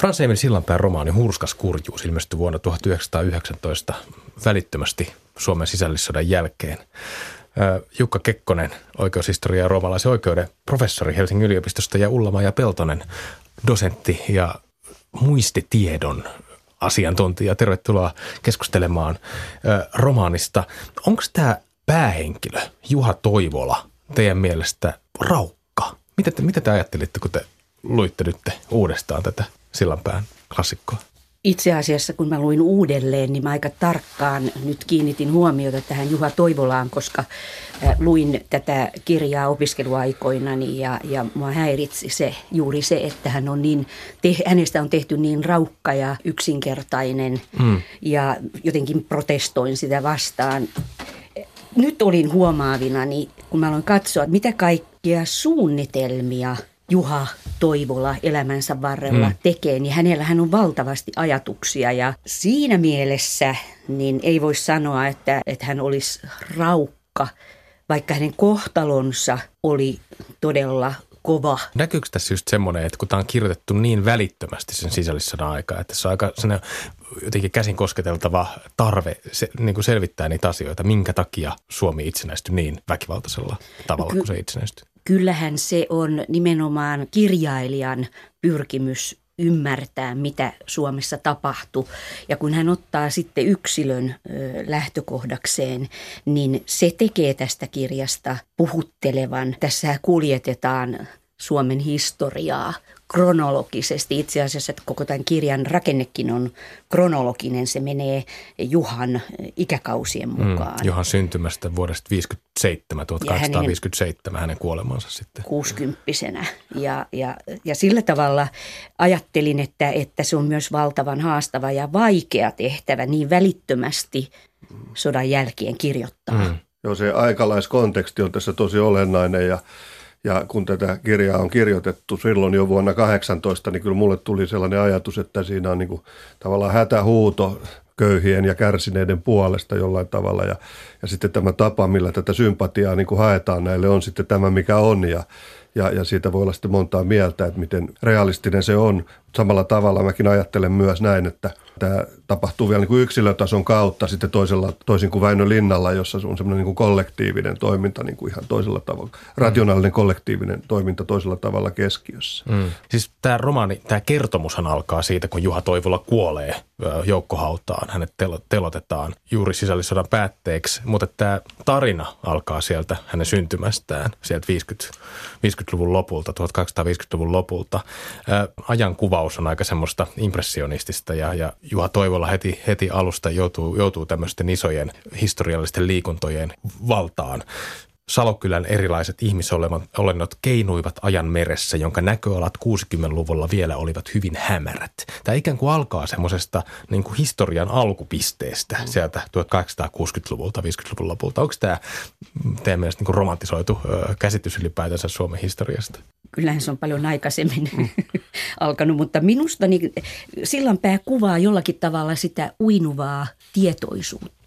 Frans Emil Sillanpään romaani Hurskas kurjuus ilmestyi vuonna 1919 välittömästi Suomen sisällissodan jälkeen. Jukka Kekkonen, oikeushistoria ja roomalaisen oikeuden professori Helsingin yliopistosta ja ulla ja Peltonen, dosentti ja muistitiedon asiantuntija. Tervetuloa keskustelemaan romaanista. Onko tämä päähenkilö Juha Toivola teidän mielestä raukka? Mitä te, mitä te ajattelitte, kun te luitte nyt uudestaan tätä Sillanpään klassikkoa? Itse asiassa kun mä luin uudelleen, niin mä aika tarkkaan nyt kiinnitin huomiota tähän Juha Toivolaan, koska luin tätä kirjaa opiskeluaikoinani ja, ja mua häiritsi se, juuri se, että hän on niin, te, hänestä on tehty niin raukka ja yksinkertainen mm. ja jotenkin protestoin sitä vastaan. Nyt olin huomaavina, niin kun mä aloin katsoa, mitä kaikkia suunnitelmia – Juha Toivola elämänsä varrella mm. tekee, niin hänellähän on valtavasti ajatuksia ja siinä mielessä niin ei voi sanoa, että, että hän olisi raukka, vaikka hänen kohtalonsa oli todella kova. Näkyykö tässä just semmoinen, että kun tämä on kirjoitettu niin välittömästi sen sisällissodan aikaa, että se on aika jotenkin käsin kosketeltava tarve se, niin kuin selvittää niitä asioita, minkä takia Suomi itsenäistyi niin väkivaltaisella tavalla Ky- kuin se itsenäistyi? Kyllähän se on nimenomaan kirjailijan pyrkimys ymmärtää, mitä Suomessa tapahtuu. Ja kun hän ottaa sitten yksilön lähtökohdakseen, niin se tekee tästä kirjasta puhuttelevan. Tässä kuljetetaan Suomen historiaa kronologisesti. Itse asiassa että koko tämän kirjan rakennekin on kronologinen. Se menee Juhan ikäkausien mm, mukaan. Mm, Juhan syntymästä vuodesta 57, 1857 hänen, hänen kuolemansa sitten. Kuusikymppisenä. Ja, ja, ja sillä tavalla ajattelin, että, että se on myös valtavan haastava ja vaikea tehtävä niin välittömästi sodan jälkeen kirjoittaa. Mm. Joo, se aikalaiskonteksti on tässä tosi olennainen ja ja kun tätä kirjaa on kirjoitettu silloin jo vuonna 18, niin kyllä mulle tuli sellainen ajatus, että siinä on niin kuin tavallaan hätähuuto köyhien ja kärsineiden puolesta jollain tavalla. Ja, ja sitten tämä tapa, millä tätä sympatiaa niin kuin haetaan näille, on sitten tämä, mikä on. Ja, ja, ja siitä voi olla sitten montaa mieltä, että miten realistinen se on. Samalla tavalla mäkin ajattelen myös näin, että tämä tapahtuu vielä niin kuin yksilötason kautta sitten toisella, toisin kuin Väinö Linnalla, jossa on semmoinen niin kuin kollektiivinen toiminta niin kuin ihan toisella tavalla, rationaalinen kollektiivinen toiminta toisella tavalla keskiössä. Mm. Siis tämä romaani, tämä kertomushan alkaa siitä, kun Juha Toivola kuolee joukkohautaan. Hänet telotetaan juuri sisällissodan päätteeksi, mutta tämä tarina alkaa sieltä hänen syntymästään, sieltä 50, 50-luvun lopulta, 1250-luvun lopulta. Ajan kuvaus on aika semmoista impressionistista ja, ja Juha Toivola heti, heti alusta joutuu, joutuu tämmöisten isojen historiallisten liikuntojen valtaan. Salokylän erilaiset ihmisolennot keinuivat ajan meressä, jonka näköalat 60-luvulla vielä olivat hyvin hämärät. Tämä ikään kuin alkaa semmoisesta niin kuin historian alkupisteestä mm. sieltä 1860-luvulta, 50-luvun lopulta. Onko tämä teidän mielestä niin kuin romantisoitu käsitys ylipäätänsä Suomen historiasta? Kyllähän se on paljon aikaisemmin mm. alkanut, mutta minusta niin Sillanpää kuvaa jollakin tavalla sitä uinuvaa tietoisuutta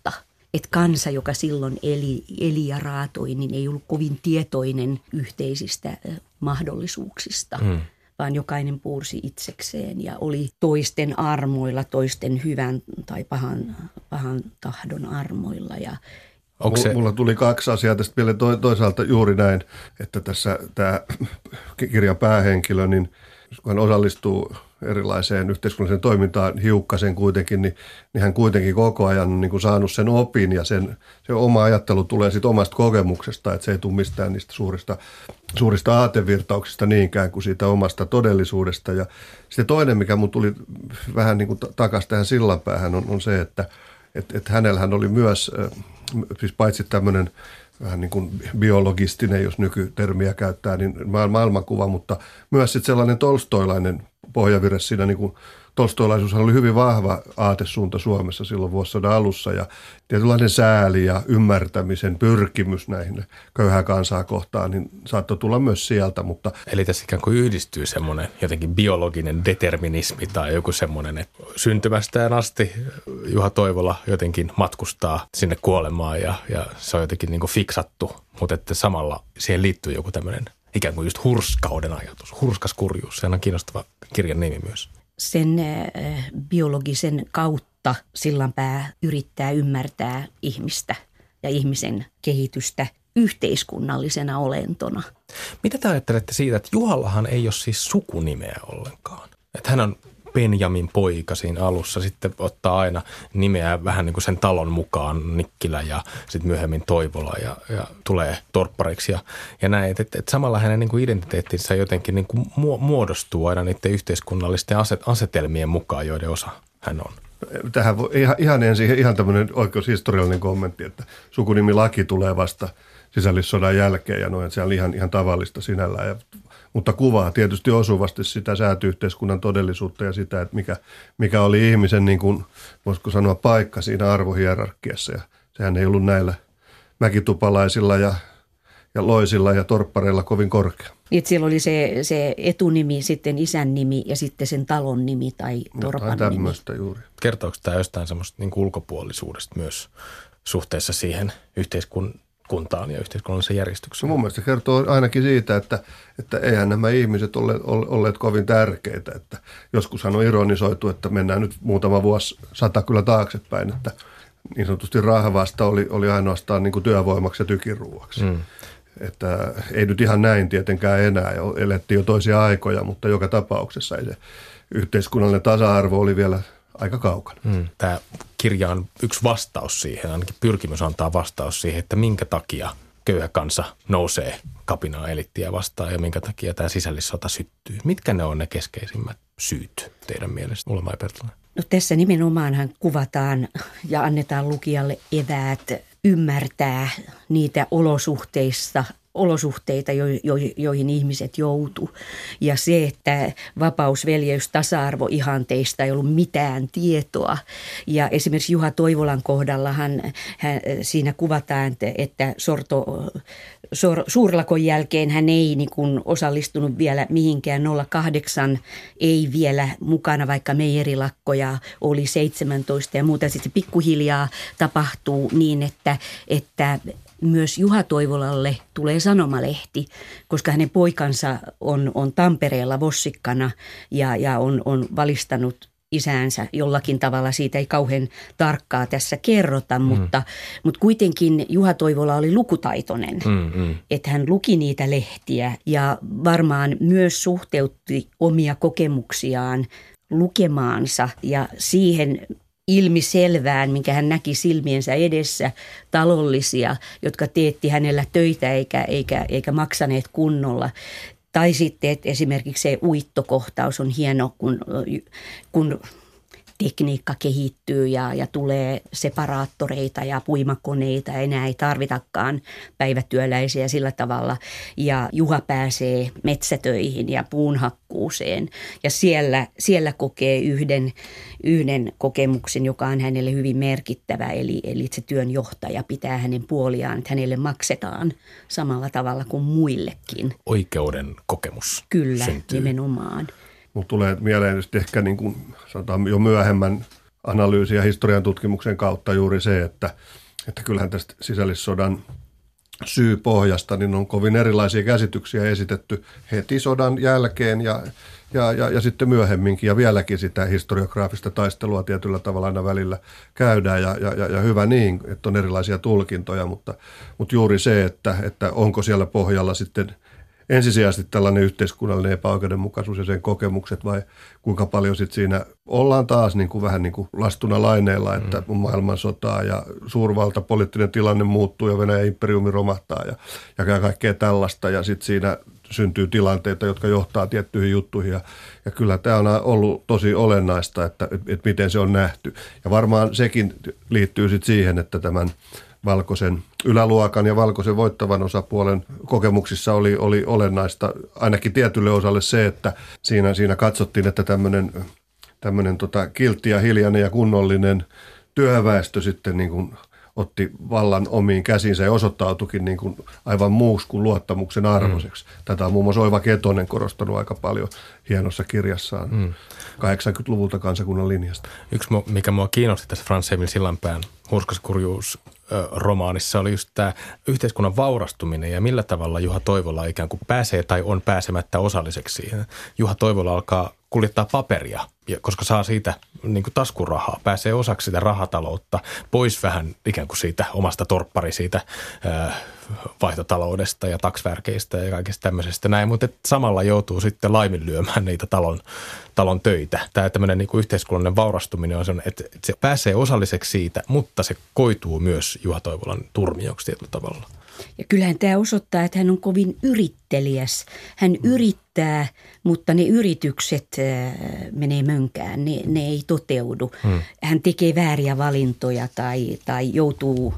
että kansa, joka silloin eli, eli ja raatoi, niin ei ollut kovin tietoinen yhteisistä mahdollisuuksista. Mm vaan jokainen puursi itsekseen ja oli toisten armoilla, toisten hyvän tai pahan, pahan tahdon armoilla. Ja Onko se... Mulla tuli kaksi asiaa tästä vielä toisaalta juuri näin, että tässä tämä kirjan päähenkilö, niin kun hän osallistuu erilaiseen yhteiskunnalliseen toimintaan hiukkasen kuitenkin, niin, niin hän kuitenkin koko ajan on niin kuin saanut sen opin ja sen, se oma ajattelu tulee sitten omasta kokemuksesta, että se ei tule mistään niistä suurista, suurista aatevirtauksista niinkään kuin siitä omasta todellisuudesta. Ja sitten toinen, mikä mun tuli vähän niin kuin takaisin tähän sillanpäähän, on, on se, että et, et hänellähän oli myös, siis paitsi tämmöinen vähän niin kuin biologistinen, jos nykytermiä käyttää, niin maailmankuva, mutta myös sitten sellainen tolstoilainen pohjavire siinä niin kuin Tolstoilaisuushan oli hyvin vahva aatesuunta Suomessa silloin vuosisadan alussa ja tietynlainen sääli ja ymmärtämisen pyrkimys näihin köyhää kansaa kohtaan, niin saattoi tulla myös sieltä. Mutta Eli tässä ikään kuin yhdistyy semmoinen jotenkin biologinen determinismi tai joku semmoinen, että syntymästään asti Juha Toivola jotenkin matkustaa sinne kuolemaan ja, ja se on jotenkin niin kuin fiksattu, mutta että samalla siihen liittyy joku tämmöinen ikään kuin just hurskauden ajatus, hurskas kurjuus. Se on kiinnostava kirjan nimi myös. Sen biologisen kautta sillanpää yrittää ymmärtää ihmistä ja ihmisen kehitystä yhteiskunnallisena olentona. Mitä te ajattelette siitä, että Juhallahan ei ole siis sukunimeä ollenkaan? Että hän on Benjamin poika siinä alussa, sitten ottaa aina nimeä vähän niin kuin sen talon mukaan, Nikkilä ja sitten myöhemmin Toivola ja, ja tulee torppariksi ja, ja näin. Että et, et samalla hänen niin kuin identiteettinsä jotenkin niin kuin muodostuu aina niiden yhteiskunnallisten aset, asetelmien mukaan, joiden osa hän on tähän ihan, ihan ensin ihan tämmöinen oikeushistoriallinen kommentti, että sukunimilaki tulee vasta sisällissodan jälkeen ja noin, se on ihan, ihan tavallista sinällään. Ja, mutta kuvaa tietysti osuvasti sitä säätyyhteiskunnan todellisuutta ja sitä, että mikä, mikä oli ihmisen, niin kuin, voisiko sanoa, paikka siinä arvohierarkiassa. Ja sehän ei ollut näillä mäkitupalaisilla ja, ja loisilla ja torppareilla kovin korkea. Niin, siellä oli se, se etunimi, sitten isän nimi ja sitten sen talon nimi tai torpan Jotain tämmöistä juuri. Kertooko tämä jostain semmoista niin ulkopuolisuudesta myös suhteessa siihen yhteiskunnan kuntaan ja yhteiskunnalliseen järjestykseen. No mun mielestä se kertoo ainakin siitä, että, että eihän nämä ihmiset ole olleet kovin tärkeitä. Että joskushan on ironisoitu, että mennään nyt muutama vuosi sata kyllä taaksepäin, että niin sanotusti rahvasta oli, oli ainoastaan niin kuin työvoimaksi ja tykiruuaksi. Mm. Että ei nyt ihan näin tietenkään enää, elettiin jo toisia aikoja, mutta joka tapauksessa ei se yhteiskunnallinen tasa-arvo oli vielä aika kaukana. Mm. Tämä kirja on yksi vastaus siihen, ainakin pyrkimys antaa vastaus siihen, että minkä takia köyhä kansa nousee kapinaa elittiä vastaan ja minkä takia tämä sisällissota syttyy. Mitkä ne on ne keskeisimmät syyt teidän mielestä, Ulla Pertulainen? No tässä nimenomaanhan kuvataan ja annetaan lukijalle eväät ymmärtää niitä olosuhteista olosuhteita, jo, jo, joihin ihmiset joutu. Ja se, että vapaus, veljeys, tasa-arvo ihanteista ei ollut mitään tietoa. Ja esimerkiksi Juha Toivolan kohdalla hän, siinä kuvataan, että, sorto, sor, suurlakon jälkeen hän ei niin kuin osallistunut vielä mihinkään. 08 ei vielä mukana, vaikka meijerilakkoja oli 17 ja muuta. Sitten pikkuhiljaa tapahtuu niin, että, että myös Juha Toivolalle tulee sanomalehti, koska hänen poikansa on, on Tampereella vossikkana ja, ja on, on valistanut isäänsä jollakin tavalla. Siitä ei kauhean tarkkaa tässä kerrota, mm. mutta, mutta kuitenkin Juha Toivola oli lukutaitoinen. Mm, mm. Että hän luki niitä lehtiä ja varmaan myös suhteutti omia kokemuksiaan lukemaansa ja siihen, ilmiselvään, minkä hän näki silmiensä edessä, talollisia, jotka teetti hänellä töitä eikä, eikä, eikä maksaneet kunnolla. Tai sitten, että esimerkiksi se uittokohtaus on hieno, kun, kun tekniikka kehittyy ja, ja tulee separaattoreita ja puimakoneita enää ei tarvitakaan päivätyöläisiä sillä tavalla. Ja Juha pääsee metsätöihin ja puunhakkuuseen ja siellä, siellä kokee yhden, yhden kokemuksen, joka on hänelle hyvin merkittävä. Eli, eli se työnjohtaja pitää hänen puoliaan, että hänelle maksetaan samalla tavalla kuin muillekin. Oikeuden kokemus Kyllä, syntyy. nimenomaan. Mutta tulee mieleen ehkä niin kuin, sanotaan jo myöhemmän analyysi- ja historian tutkimuksen kautta juuri se, että, että kyllähän tästä sisällissodan syypohjasta niin on kovin erilaisia käsityksiä esitetty heti sodan jälkeen ja, ja, ja, ja sitten myöhemminkin ja vieläkin sitä historiograafista taistelua tietyllä tavalla aina välillä käydään ja, ja, ja, ja hyvä niin, että on erilaisia tulkintoja, mutta, mutta juuri se, että, että onko siellä pohjalla sitten – ensisijaisesti tällainen yhteiskunnallinen epäoikeudenmukaisuus ja sen kokemukset vai kuinka paljon sitten siinä ollaan taas niin kuin vähän niin kuin lastuna laineilla, että mm. maailmansotaa ja suurvalta poliittinen tilanne muuttuu ja Venäjän imperiumi romahtaa ja, ja kaikkea tällaista. Ja sitten siinä syntyy tilanteita, jotka johtaa tiettyihin juttuihin. Ja, ja kyllä tämä on ollut tosi olennaista, että, että, että miten se on nähty. Ja varmaan sekin liittyy sitten siihen, että tämän valkoisen yläluokan ja valkoisen voittavan osapuolen kokemuksissa oli, oli olennaista ainakin tietylle osalle se, että siinä, siinä katsottiin, että tämmöinen tämmöinen tota, kiltti ja hiljainen ja kunnollinen työväestö sitten niin kuin otti vallan omiin käsinsä ja osoittautukin niin kuin aivan muuksi kuin luottamuksen arvoiseksi. Mm. Tätä on muun muassa Oiva Ketonen korostanut aika paljon hienossa kirjassaan mm. 80-luvulta kansakunnan linjasta. Yksi, mikä mua kiinnosti tässä Frans Emil Sillanpään Hurskaskurjuus romaanissa oli just tämä yhteiskunnan vaurastuminen ja millä tavalla Juha Toivola ikään kuin pääsee tai on pääsemättä osalliseksi siihen. Juha Toivola alkaa kuljettaa paperia, koska saa siitä niin kuin taskurahaa, pääsee osaksi sitä rahataloutta, pois vähän ikään kuin siitä omasta torppari siitä vaihtotaloudesta ja taksvärkeistä ja kaikesta tämmöisestä näin, mutta samalla joutuu sitten laiminlyömään niitä talon, talon töitä. Tämä tämmöinen niin kuin yhteiskunnallinen vaurastuminen on sellainen, että se pääsee osalliseksi siitä, mutta se koituu myös Juha Toivolan turmioksi tietyllä tavalla. Ja kyllähän tämä osoittaa, että hän on kovin yrittelijäs. Hän mm. yrittää, mutta ne yritykset äh, menee mönkään, ne, ne ei toteudu. Mm. Hän tekee vääriä valintoja tai, tai joutuu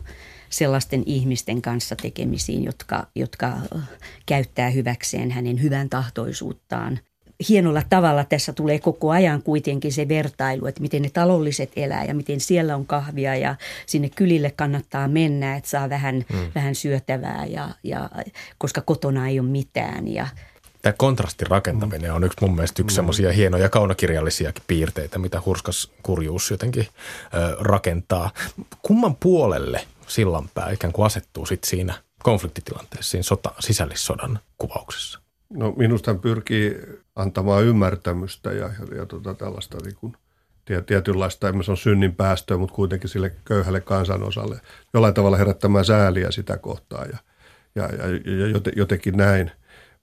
sellaisten ihmisten kanssa tekemisiin, jotka, jotka käyttää hyväkseen hänen hyvän tahtoisuuttaan. Hienolla tavalla tässä tulee koko ajan kuitenkin se vertailu, että miten ne talolliset elää ja miten siellä on kahvia ja sinne kylille kannattaa mennä, että saa vähän, hmm. vähän syötävää, ja, ja, koska kotona ei ole mitään. Ja, Tämä kontrastin rakentaminen on yksi mun mielestä yksi mm. semmoisia hienoja kaunokirjallisiakin piirteitä, mitä hurskas kurjuus jotenkin ö, rakentaa. Kumman puolelle sillanpää ikään kuin asettuu sit siinä konfliktitilanteessa, siinä sota, sisällissodan kuvauksessa? No minusta hän pyrkii antamaan ymmärtämystä ja, ja, ja tota tällaista niin kuin tietynlaista, emme on synnin päästöä, mutta kuitenkin sille köyhälle kansanosalle jollain tavalla herättämään sääliä sitä kohtaa ja, ja, ja, ja jotenkin näin.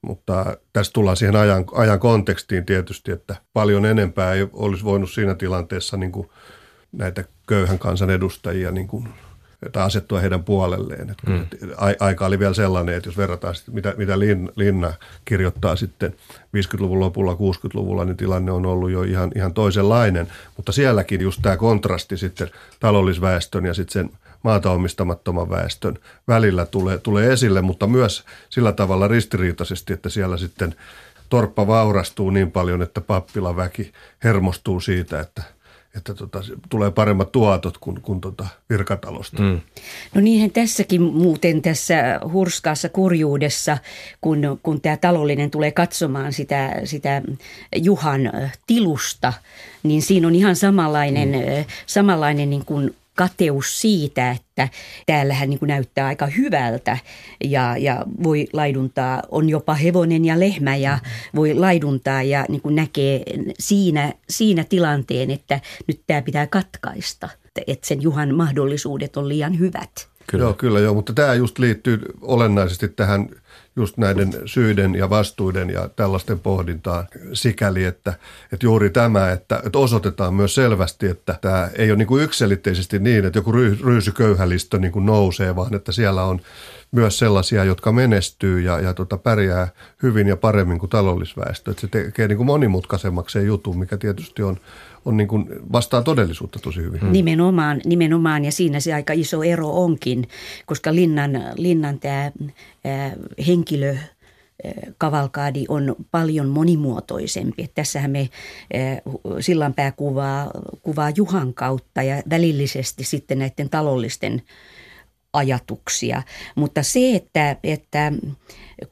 Mutta tässä tullaan siihen ajan, ajan kontekstiin tietysti, että paljon enempää ei olisi voinut siinä tilanteessa niin kuin näitä köyhän kansan edustajia niin kuin tai asettua heidän puolelleen. Että mm. Aika oli vielä sellainen, että jos verrataan, sitten, mitä, mitä Linna kirjoittaa sitten 50-luvun lopulla, 60-luvulla, niin tilanne on ollut jo ihan, ihan toisenlainen. Mutta sielläkin just tämä kontrasti sitten talollisväestön ja sitten sen maata omistamattoman väestön välillä tulee, tulee esille, mutta myös sillä tavalla ristiriitaisesti, että siellä sitten torppa vaurastuu niin paljon, että pappilan väki hermostuu siitä, että – että tota, tulee paremmat tuotot kuin, kuin tota virkatalosta. Mm. No niinhän tässäkin muuten tässä hurskaassa kurjuudessa, kun, kun tämä talollinen tulee katsomaan sitä, sitä Juhan tilusta, niin siinä on ihan samanlainen, mm. samanlainen niin kuin kateus siitä, että täällähän niin kuin näyttää aika hyvältä ja, ja voi laiduntaa, on jopa hevonen ja lehmä ja voi laiduntaa ja niin kuin näkee siinä, siinä tilanteen, että nyt tämä pitää katkaista, että sen Juhan mahdollisuudet on liian hyvät. Kyllä. Joo, kyllä joo, mutta tämä just liittyy olennaisesti tähän just näiden syiden ja vastuiden ja tällaisten pohdintaan sikäli, että, että juuri tämä, että, että osoitetaan myös selvästi, että tämä ei ole niin kuin yksilitteisesti niin, että joku ryysy köyhälistö niin kuin nousee, vaan että siellä on myös sellaisia, jotka menestyy ja, ja tota, pärjää hyvin ja paremmin kuin taloudellисväestö. Että se tekee niin kuin monimutkaisemmaksi se jutun, mikä tietysti on, on niin kuin vastaa todellisuutta tosi hyvin. Hmm. Nimenomaan, nimenomaan, ja siinä se aika iso ero onkin, koska linnan, linnan tämä henkilö kavalkaadi on paljon monimuotoisempi. Tässähän me sillanpää kuvaa, kuvaa Juhan kautta ja välillisesti sitten näiden talollisten ajatuksia. Mutta se, että, että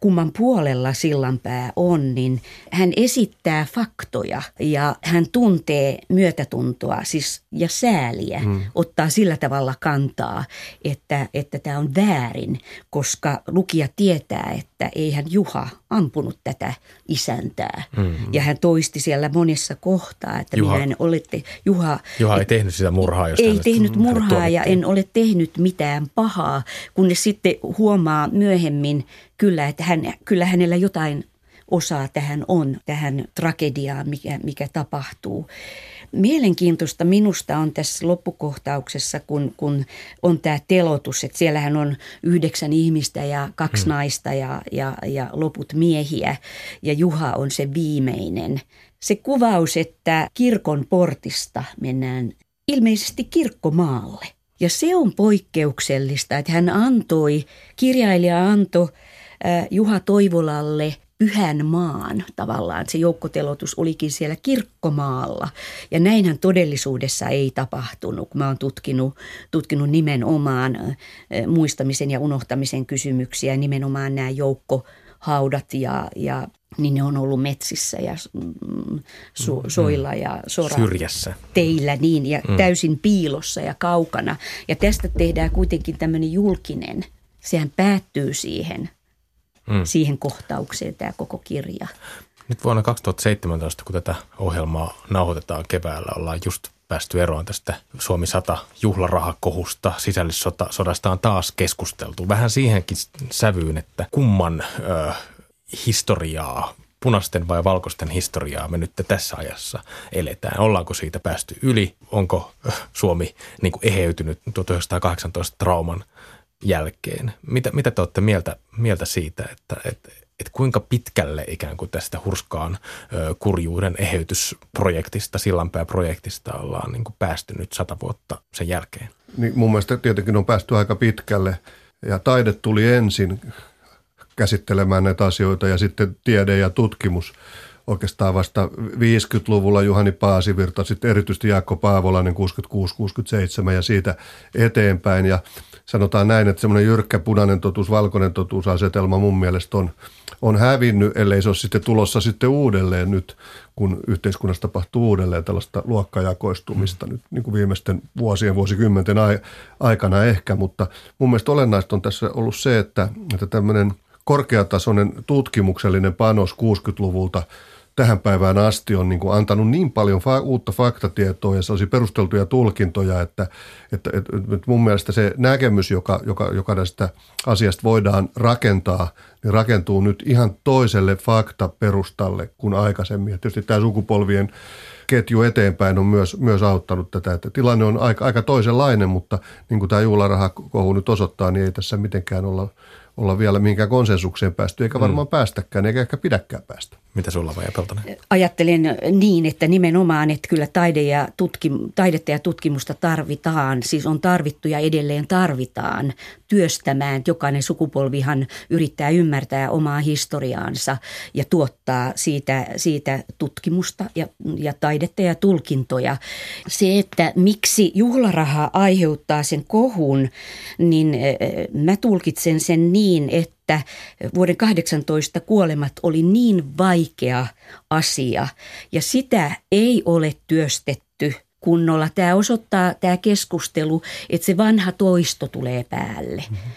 kumman puolella sillanpää on, niin hän esittää faktoja ja hän tuntee myötätuntoa siis, ja sääliä, hmm. ottaa sillä tavalla kantaa, että, että tämä on väärin, koska lukija tietää, että eihän Juha ampunut tätä isäntää. Hmm. Ja hän toisti siellä monessa kohtaa, että Juha, minä en ole te, Juha, Juha ei tehnyt sitä murhaa. Jos ei tehnyt murhaa ja en ole tehnyt mitään pahaa, kunnes sitten huomaa myöhemmin kyllä, että hän, kyllä hänellä jotain osaa tähän on, tähän tragediaan, mikä, mikä tapahtuu. Mielenkiintoista minusta on tässä loppukohtauksessa, kun, kun on tämä telotus, että siellähän on yhdeksän ihmistä ja kaksi hmm. naista ja, ja, ja loput miehiä ja Juha on se viimeinen. Se kuvaus, että kirkon portista mennään ilmeisesti kirkkomaalle. Ja se on poikkeuksellista, että hän antoi, kirjailija antoi Juha Toivolalle pyhän maan tavallaan. Se joukkotelotus olikin siellä kirkkomaalla. Ja näinhän todellisuudessa ei tapahtunut. Mä oon tutkinut, tutkinut nimenomaan muistamisen ja unohtamisen kysymyksiä, nimenomaan nämä joukkohaudat ja, ja niin ne on ollut metsissä ja mm, su, soilla ja sora. Syrjässä. Teillä niin ja mm. täysin piilossa ja kaukana. Ja tästä tehdään kuitenkin tämmöinen julkinen. Sehän päättyy siihen, mm. siihen kohtaukseen tämä koko kirja. Nyt vuonna 2017, kun tätä ohjelmaa nauhoitetaan keväällä, ollaan just päästy eroon tästä Suomi 100 juhlarahakohusta. Sisällissodasta on taas keskusteltu. Vähän siihenkin sävyyn, että kumman ö, historiaa punaisten vai valkoisten historiaa me nyt tässä ajassa eletään? Ollaanko siitä päästy yli? Onko Suomi niin kuin eheytynyt 1918 trauman jälkeen? Mitä, mitä te olette mieltä, mieltä siitä, että, että, että kuinka pitkälle ikään kuin tästä hurskaan ö, kurjuuden eheytysprojektista, sillanpääprojektista ollaan niin kuin päästy nyt sata vuotta sen jälkeen? Niin mun mielestä tietenkin on päästy aika pitkälle ja taide tuli ensin käsittelemään näitä asioita ja sitten tiede ja tutkimus oikeastaan vasta 50-luvulla Juhani Paasivirta, sitten erityisesti Jaakko Paavolainen 66-67 ja siitä eteenpäin. Ja sanotaan näin, että semmoinen jyrkkä punainen totuus, valkoinen totuusasetelma mun mielestä on, on hävinnyt, ellei se ole sitten tulossa sitten uudelleen nyt, kun yhteiskunnassa tapahtuu uudelleen tällaista luokkajakoistumista nyt niin kuin viimeisten vuosien, vuosikymmenten aikana ehkä, mutta mun mielestä olennaista on tässä ollut se, että, että tämmöinen – korkeatasoinen tutkimuksellinen panos 60-luvulta tähän päivään asti on niin kuin antanut niin paljon fa- uutta faktatietoa ja sellaisia perusteltuja tulkintoja, että, että, että, että mun mielestä se näkemys, joka, joka, joka tästä asiasta voidaan rakentaa, niin rakentuu nyt ihan toiselle faktaperustalle kuin aikaisemmin. Ja tietysti tämä sukupolvien ketju eteenpäin on myös, myös auttanut tätä. Että tilanne on aika, aika toisenlainen, mutta niin kuin tämä juhlarahakohu nyt osoittaa, niin ei tässä mitenkään olla – olla vielä mihinkään konsensukseen päästy, eikä varmaan mm. päästäkään, eikä ehkä pidäkään päästä. Mitä sulla vai Peltonen? Ajattelen niin, että nimenomaan, että kyllä taide ja tutkim, taidetta ja tutkimusta tarvitaan, siis on tarvittu ja edelleen tarvitaan työstämään. Jokainen sukupolvihan yrittää ymmärtää omaa historiaansa ja tuottaa siitä, siitä tutkimusta ja, ja taidetta ja tulkintoja. Se, että miksi juhlaraha aiheuttaa sen kohun, niin mä tulkitsen sen niin, että että vuoden 18 kuolemat oli niin vaikea asia ja sitä ei ole työstetty kunnolla. Tämä osoittaa tämä keskustelu, että se vanha toisto tulee päälle. Mm-hmm.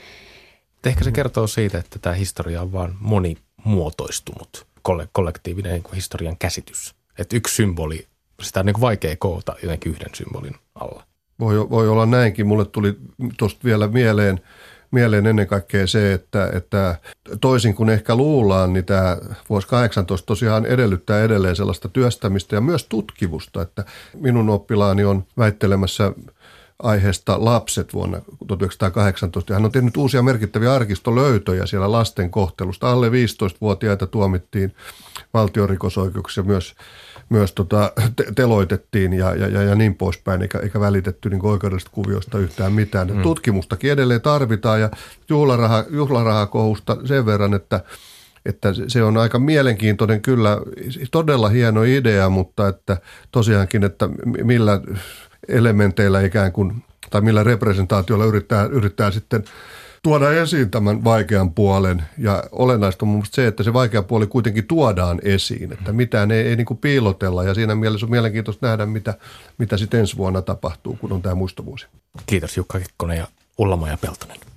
Ehkä se kertoo siitä, että tämä historia on vaan monimuotoistunut, kollektiivinen niin historian käsitys. Että yksi symboli, sitä on niin vaikea koota jotenkin yhden symbolin alla. Voi, voi olla näinkin. Mulle tuli tuosta vielä mieleen – mieleen ennen kaikkea se, että, että toisin kuin ehkä luullaan, niin tämä vuosi 18 tosiaan edellyttää edelleen sellaista työstämistä ja myös tutkimusta, että minun oppilaani on väittelemässä aiheesta lapset vuonna 1918. Hän on tehnyt uusia merkittäviä arkistolöytöjä siellä lasten kohtelusta. Alle 15-vuotiaita tuomittiin valtiorikosoikeuksia myös myös tota, te- teloitettiin ja, ja, ja, ja niin poispäin, eikä, eikä välitetty niin oikeudellisesta kuviosta yhtään mitään. Mm. Tutkimustakin edelleen tarvitaan ja juhlaraha, juhlarahakohusta sen verran, että että se on aika mielenkiintoinen kyllä, todella hieno idea, mutta että tosiaankin, että millä elementeillä ikään kuin, tai millä representaatiolla yrittää, yrittää sitten tuoda esiin tämän vaikean puolen. Ja olennaista on mun se, että se vaikea puoli kuitenkin tuodaan esiin, että mitään ei, ei niin kuin piilotella. Ja siinä mielessä on mielenkiintoista nähdä, mitä, mitä sitten ensi vuonna tapahtuu, kun on tämä muistovuosi. Kiitos Jukka Kekkonen ja Ullama ja Peltonen.